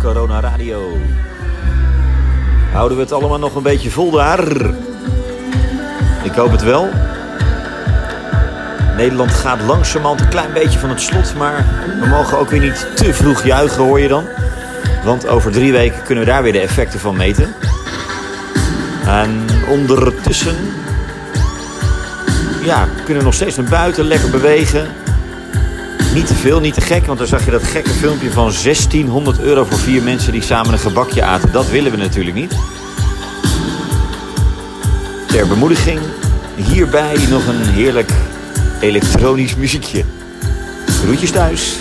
Corona Radio. Houden we het allemaal nog een beetje vol daar? Ik hoop het wel. Nederland gaat langzamerhand een klein beetje van het slot, maar we mogen ook weer niet te vroeg juichen, hoor je dan. Want over drie weken kunnen we daar weer de effecten van meten. En ondertussen ja, kunnen we nog steeds naar buiten, lekker bewegen. Niet te veel, niet te gek, want dan zag je dat gekke filmpje van 1600 euro voor vier mensen die samen een gebakje aten. Dat willen we natuurlijk niet. Ter bemoediging hierbij nog een heerlijk elektronisch muziekje. Groetjes thuis.